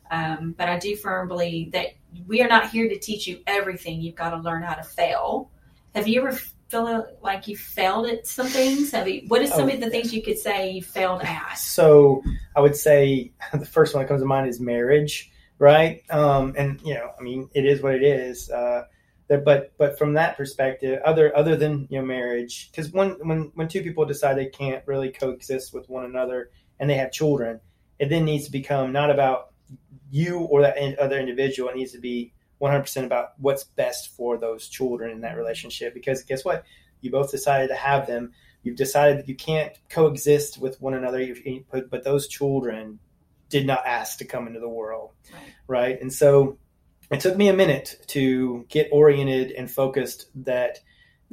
Um, but I do firmly believe that we are not here to teach you everything. You've got to learn how to fail. Have you ever feel like you failed at some things? Have you, what is some oh, of the things you could say you failed at? So I would say the first one that comes to mind is marriage, right? Um, and you know, I mean, it is what it is. Uh, but but from that perspective, other other than you know marriage, because when when when two people decide they can't really coexist with one another and they have children, it then needs to become not about you or that other individual. It needs to be 100% about what's best for those children in that relationship. Because guess what? You both decided to have them. You've decided that you can't coexist with one another, but, but those children did not ask to come into the world, right? And so it took me a minute to get oriented and focused that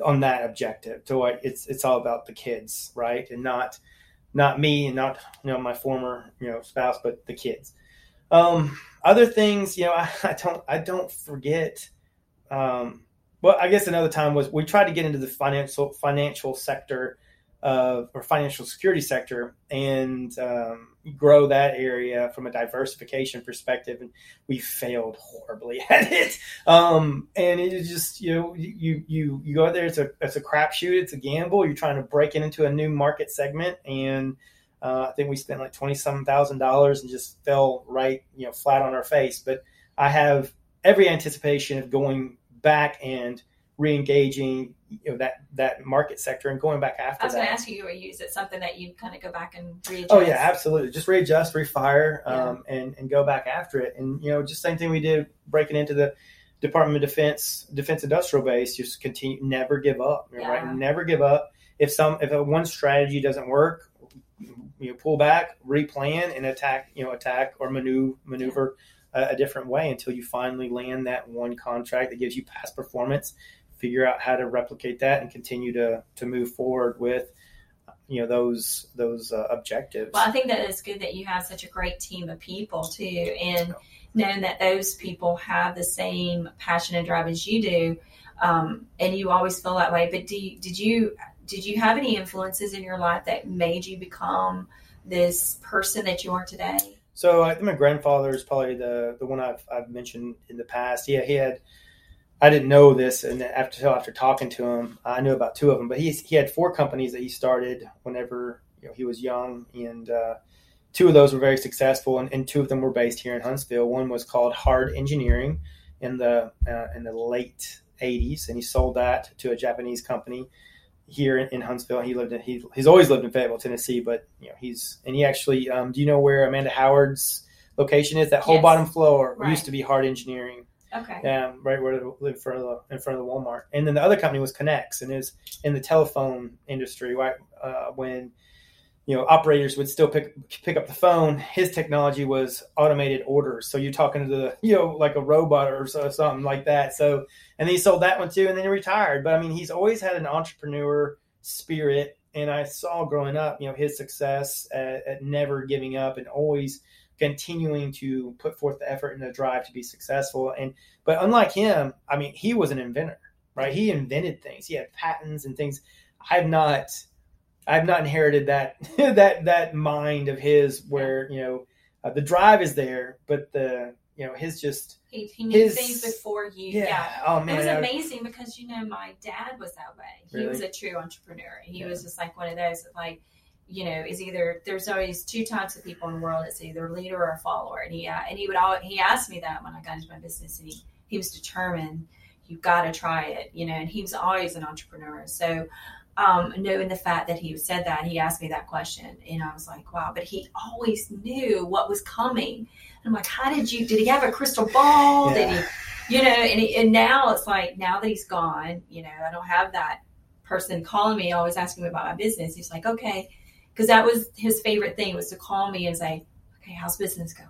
on that objective. So it's it's all about the kids, right, and not not me and not you know my former you know spouse, but the kids. Um, other things, you know, I, I don't I don't forget. Um, well, I guess another time was we tried to get into the financial financial sector uh, or financial security sector and um, grow that area from a diversification perspective, and we failed horribly at it. Um, and it is just you know you you you go out there, it's a it's a crapshoot, it's a gamble. You're trying to break it into a new market segment, and uh, I think we spent like twenty some thousand dollars and just fell right you know flat on our face. But I have every anticipation of going back and re-engaging you know that that market sector and going back after it. I was going to ask you, or use it something that you kind of go back and readjust? Oh yeah, absolutely. Just readjust, refire, Yeah. um, and and go back after it. And you know, just same thing we did breaking into the Department of Defense Defense Industrial Base. Just continue, never give up. Yeah. Right, never give up. If some if a one strategy doesn't work, you know, pull back, replan, and attack. You know, attack or maneuver maneuver a, a different way until you finally land that one contract that gives you past performance. Figure out how to replicate that and continue to to move forward with you know those those uh, objectives. Well, I think that it's good that you have such a great team of people too, and knowing that those people have the same passion and drive as you do, um, and you always feel that way. But do you, did you did you have any influences in your life that made you become this person that you are today? So I think my grandfather is probably the the one I've I've mentioned in the past. Yeah, he had. I didn't know this, and after after talking to him, I knew about two of them. But he he had four companies that he started whenever you know he was young, and uh, two of those were very successful, and, and two of them were based here in Huntsville. One was called Hart Engineering in the uh, in the late '80s, and he sold that to a Japanese company here in, in Huntsville. He lived in he, he's always lived in Fayetteville, Tennessee, but you know he's and he actually um, do you know where Amanda Howard's location is? That whole Yes. bottom floor Right. used to be Hart Engineering, Okay. um, right where they live in front of the in front of the Walmart. And then the other company was Connex, and is in the telephone industry. Right uh, when you know operators would still pick pick up the phone, his technology was automated orders. So you're talking to the you know like a robot or so, something like that. So and he sold that one too, and then he retired. But I mean, he's always had an entrepreneur spirit, and I saw growing up, you know, his success at, at never giving up and always continuing to put forth the effort and the drive to be successful. And but unlike him, I mean, he was an inventor, right? He invented things. He had patents and things. I've not, I've not inherited that that that mind of his where you know uh, the drive is there, but the you know his just He, he knew His- things before you. yeah. yeah. Oh It was amazing because you know my dad was that way. He Really? was a true entrepreneur. He Yeah. was just like one of those like, you know, is either there's always two types of people in the world. It's either a leader or a follower. And he uh, and he would all he asked me that when I got into my business, and he he was determined. You've got to try it, you know. And he was always an entrepreneur. So. Um, knowing the fact that he said that, he asked me that question, and I was like, "Wow!" But he always knew what was coming. And I'm like, "How did you? Did he have a crystal ball? Did he you know and, he, and now it's like now that he's gone you know i don't have that person calling me always asking me about my business he's like okay because that was his favorite thing was to call me and say okay how's business going?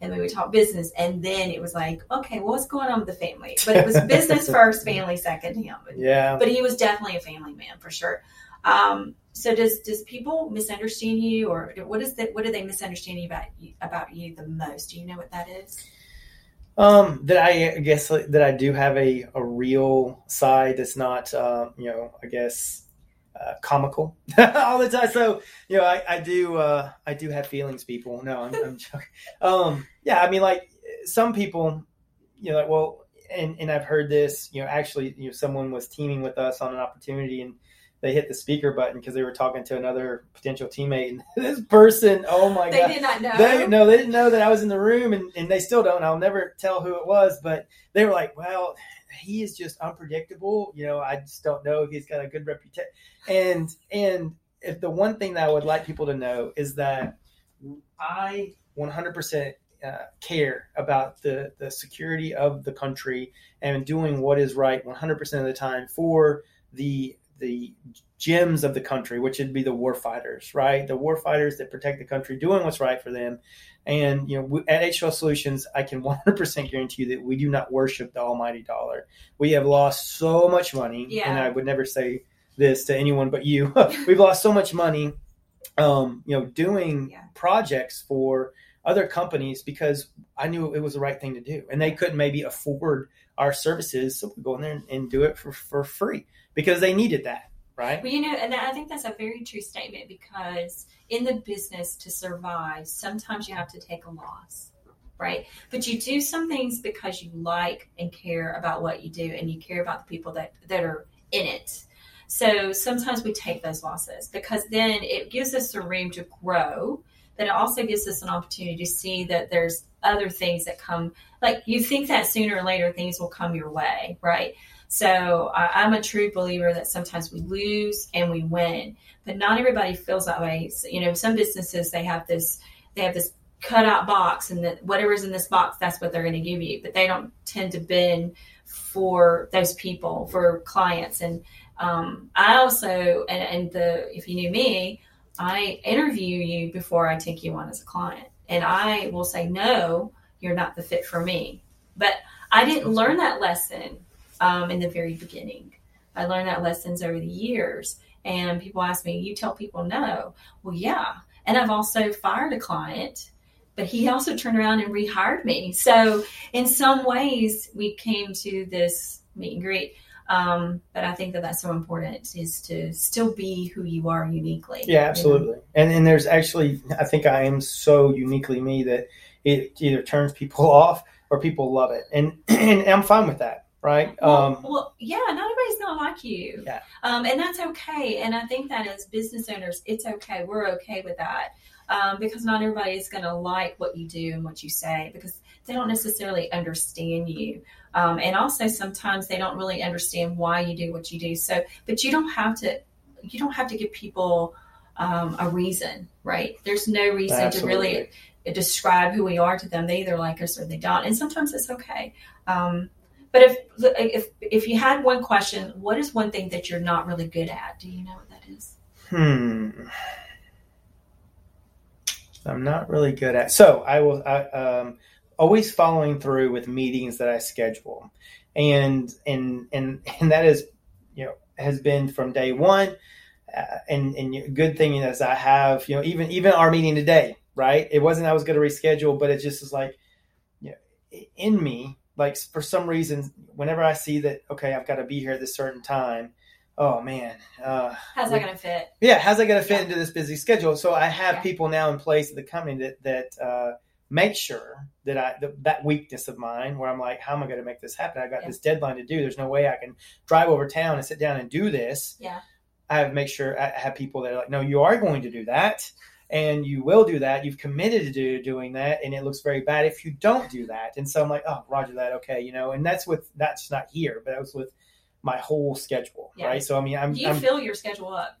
And we would talk business and then it was like okay well, what's going on with the family? But it was business first family second to him yeah. but he was definitely a family man for sure. Um, so does does people misunderstand you or what is that what do they misunderstand you about you about you the most? Do you know what that is? Um, that I, I guess that I do have a, a real side that's not, um, you know, I guess uh, comical all the time. So you know, I, I do uh, I do have feelings, people. No, I'm, I'm joking. Um, yeah, I mean, like some people, you know, like, well, and and I've heard this. You know, actually, you know, someone was teaming with us on an opportunity and. They hit the speaker button because they were talking to another potential teammate, and this person, oh my they god, they did not know they no, they didn't know that I was in the room, and, and they still don't. I'll never tell who it was, but they were like, "Well, he is just unpredictable. You know, I just don't know if he's got a good reputation." And and if the one thing that I would like people to know is that I 100% uh, care about the the security of the country and doing what is right 100% of the time for the the gems of the country, which would be the war fighters, right? The war fighters that protect the country, doing what's right for them. And you know, at HL Solutions, I can 100% guarantee you that we do not worship the almighty dollar. We have lost so much money, Yeah. and I would never say this to anyone but you. We've lost so much money, um, you know, doing Yeah. projects for other companies because I knew it was the right thing to do, and they couldn't maybe afford our services, so we go in there and, and do it for, for free because they needed that, right? Well, you know, and I think that's a very true statement because in the business to survive, sometimes you have to take a loss, right? But you do some things because you like and care about what you do, and you care about the people that that are in it. So sometimes we take those losses because then it gives us the room to grow. But it also gives us an opportunity to see that there's other things that come. Like you think that sooner or later things will come your way, right? So I, am a true believer that sometimes we lose and we win, but not everybody feels that way. So, you know, some businesses they have this they have this cut out box, and that whatever's in this box, that's what they're going to give you. But they don't tend to bend for those people, for clients, and um, I also and, and the if you knew me, I interview you before I take you on as a client, and I will say no, you're not the fit for me. But I didn't learn that lesson um, in the very beginning. I learned that lessons over the years, and people ask me, "You tell people no?" Well, yeah, and I've also fired a client but he also turned around and rehired me. So in some ways, we came to this meet and greet. Um, but I think that that's so important is to still be who you are uniquely. Yeah, absolutely. You know? And and there's actually, I think I am so uniquely me that it either turns people off or people love it, and and I'm fine with that. Right. Well, um, well yeah, not everybody's not like you. Yeah. Um, and that's okay. And I think that as business owners, it's okay. We're okay with that. Um, because not everybody is going to like what you do and what you say because they don't necessarily understand you. Um, and also sometimes they don't really understand why you do what you do. So, but you don't have to, you don't have to give people um, a reason, right? There's no reason Absolutely. to really describe who we are to them. They either like us or they don't, and sometimes it's okay. Um, but if if if you had one question, what is one thing that you're not really good at? Do you know what that is? Hmm. I'm not really good at. So I will. I, um, always following through with meetings that I schedule, and and and and that is, you know, has been from day one. Uh, and and good thing is I have you know even even our meeting today, right? It wasn't I was going to reschedule, but it just is like, you know, in me, like for some reason, whenever I see that okay, I've got to be here at this certain time. Oh man, uh, how's that going to fit? Yeah, how's that going to fit yeah. into this busy schedule? So I have yeah. people now in place at the company that that uh, make sure that I the, that weakness of mine where I'm like, how am I going to make this happen? I've got yeah. this deadline to do. There's no way I can drive over town and sit down and do this. Yeah. I have make sure I have people that are like, no, you are going to do that, and you will do that. You've committed to do, doing that, and it looks very bad if you don't do that. And so I'm like, oh, Roger that, okay, you know. And that's with that's not here, but that was with my whole schedule, yeah. right? So I mean, I'm. You I'm, fill your schedule up?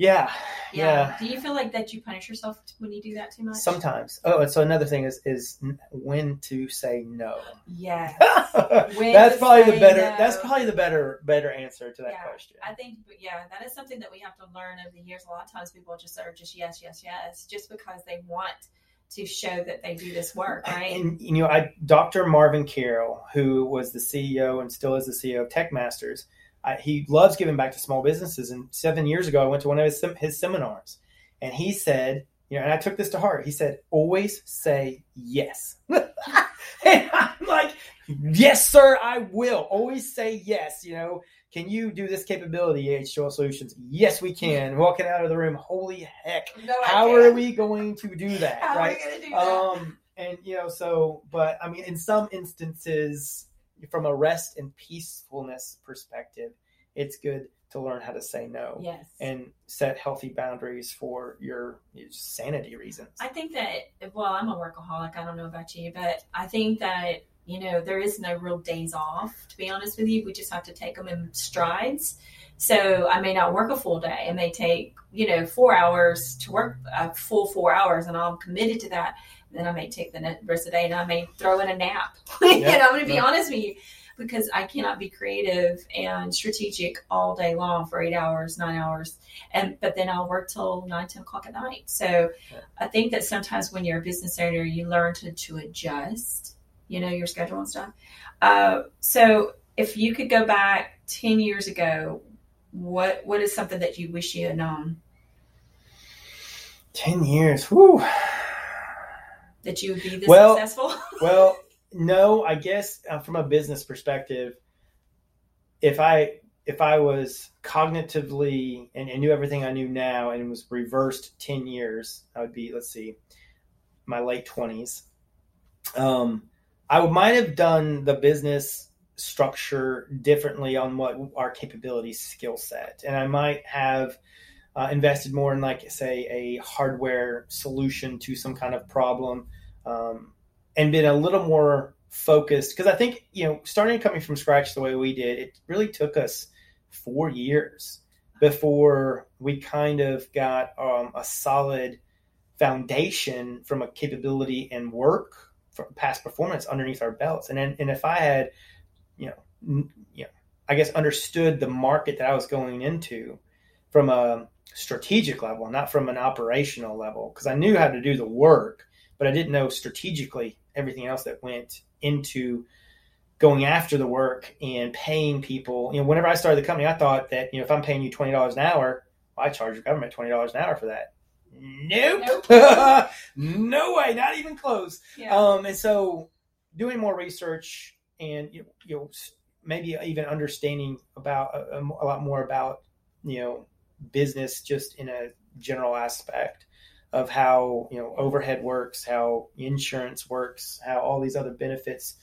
Yeah, yeah, yeah. Do you feel like that you punish yourself when you do that too much? Sometimes. Oh, and so another thing is is when to say no. Yeah. that's probably the better. No. That's probably the better better answer to that yeah, question. I think, yeah, that is something that we have to learn over the years. A lot of times, people just are just yes, yes, yes, just because they want to show that they do this work, right? And you know, I Dr. Marvin Carroll, who was the CEO and still is the CEO of TechMasters I, he loves giving back to small businesses. And seven years ago, I went to one of his, his seminars, and he said, you know, and I took this to heart. He said, always say yes. and I'm like, yes, sir, I will. Always say yes. You know, can you do this capability, H2L Solutions? Yes, we can. Walking out of the room, holy heck. No, how are we going to do that? How right? Do that? Um, and, you know, so, but I mean, in some instances, from a rest and peacefulness perspective, it's good to learn how to say no. Yes. And set healthy boundaries for your, your, sanity reasons. I think that, well, I'm a workaholic. I don't know about you, but I think that, you know, there is no real days off, to be honest with you. We just have to take them in strides. So I may not work a full day. I may take, you know, four hours to work a full four hours, and I'm committed to that then I may take the rest of the day and I may throw in a nap. and I'm going to be honest with you because I cannot be creative and strategic all day long for eight hours, nine hours. And but then I'll work till nine, ten o'clock at night. So yeah. I think that sometimes when you're a business owner, you learn to, to adjust, you know, your schedule and stuff. Uh, so if you could go back ten years ago, what what is something that you wish you had known? Ten years. Whoo that you would be this Well- successful? well, no, I guess uh, from a business perspective, if I if I was cognitively and, and knew everything I knew now and was reversed ten years, I would be let's see, my late twenties. Um, I would, might have done the business structure differently on what our capabilities skill set, and I might have uh, invested more in like say a hardware solution to some kind of problem. Um, and been a little more focused because I think you know starting a company from scratch the way we did, it really took us four years before we kind of got um, a solid foundation from a capability and work past performance underneath our belts. And then, and if I had, you know, n- you know, I guess understood the market that I was going into from a strategic level, not from an operational level, because I knew how to do the work, but I didn't know strategically everything else that went into going after the work and paying people. You know, whenever I started the company, I thought that, you know, if I'm paying you twenty dollars an hour, well, I charge the government twenty dollars an hour for that. Nope. no way, not even close. yeah. Um, and so doing more research and you you know maybe even understanding about a, a lot more about you know business just in a general aspect of how you know overhead works, how insurance works, how all these other benefits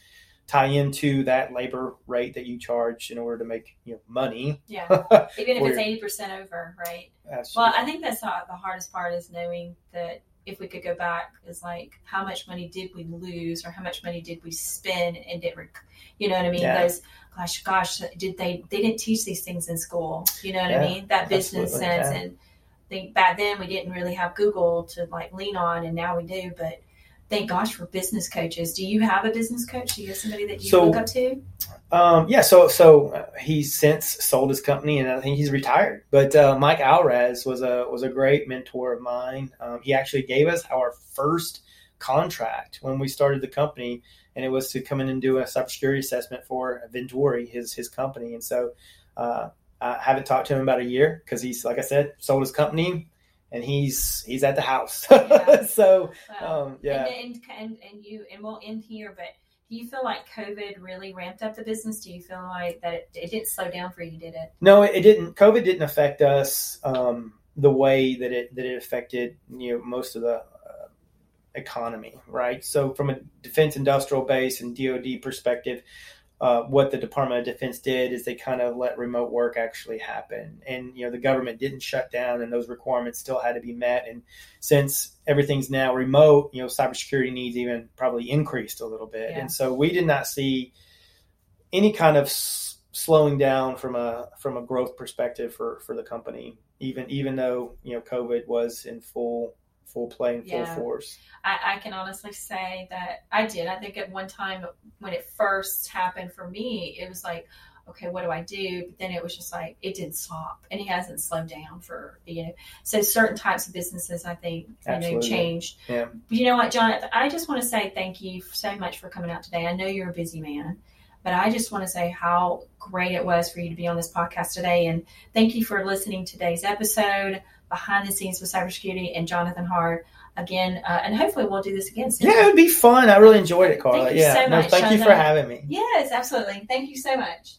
tie into that labor rate that you charge in order to make you know money. yeah. Even if it's eighty percent over, right? That's- Well, I think that's the hardest part is knowing that if we could go back, is like how much money did we lose or how much money did we spend and didn't, rec- you know what I mean? Yeah. Those, gosh, gosh, did they? They didn't teach these things in school. You know what Yeah, I mean? That business sense yeah. and. I think back then we didn't really have Google to like lean on, and now we do. But thank gosh for business coaches. Do you have a business coach? Do you have somebody that you So- look up to? Um, yeah, so so uh, he's since sold his company, and I think he's retired. But uh, Mike Alrez was a was a great mentor of mine. Um, he actually gave us our first contract when we started the company, and it was to come in and do a cybersecurity assessment for Ventori, his his company. And so uh, I haven't talked to him about a year because he's like I said, sold his company, and he's he's at the house. Yeah. so Wow. um, yeah. And, and and you and we'll end here, but do you feel like COVID really ramped up the business? Do you feel like that it, it didn't slow down for you? Did it? No, it, it didn't. COVID didn't affect us um, the way that it that it affected you know most of the economy, right? So, from a defense industrial base and DoD perspective, uh, what the Department of Defense did is they kind of let remote work actually happen, and you know the government didn't shut down, and those requirements still had to be met. And since everything's now remote, you know cybersecurity needs even probably increased a little bit, Yeah. and so we did not see any kind of s- slowing down from a from a growth perspective for for the company even even though you know covid was in full full play and full Yeah. force I, I can honestly say that I did. I think at one time when it first happened for me, it was like, okay, what do I do? But then it was just like it didn't stop, and it hasn't slowed down for you know. So certain types of businesses, I think, you know, changed. Yeah. But you know what, Jonathan? I just want to say thank you so much for coming out today. I know you're a busy man. But I just want to say how great it was for you to be on this podcast today. And thank you for listening to today's episode, Behind the Scenes with Cybersecurity, and Jonathan Hart. Again, uh, and hopefully we'll do this again soon. yeah it would be fun i really enjoyed it carla Thank you yeah so no much, thank you for having me Yes, absolutely. Thank you so much.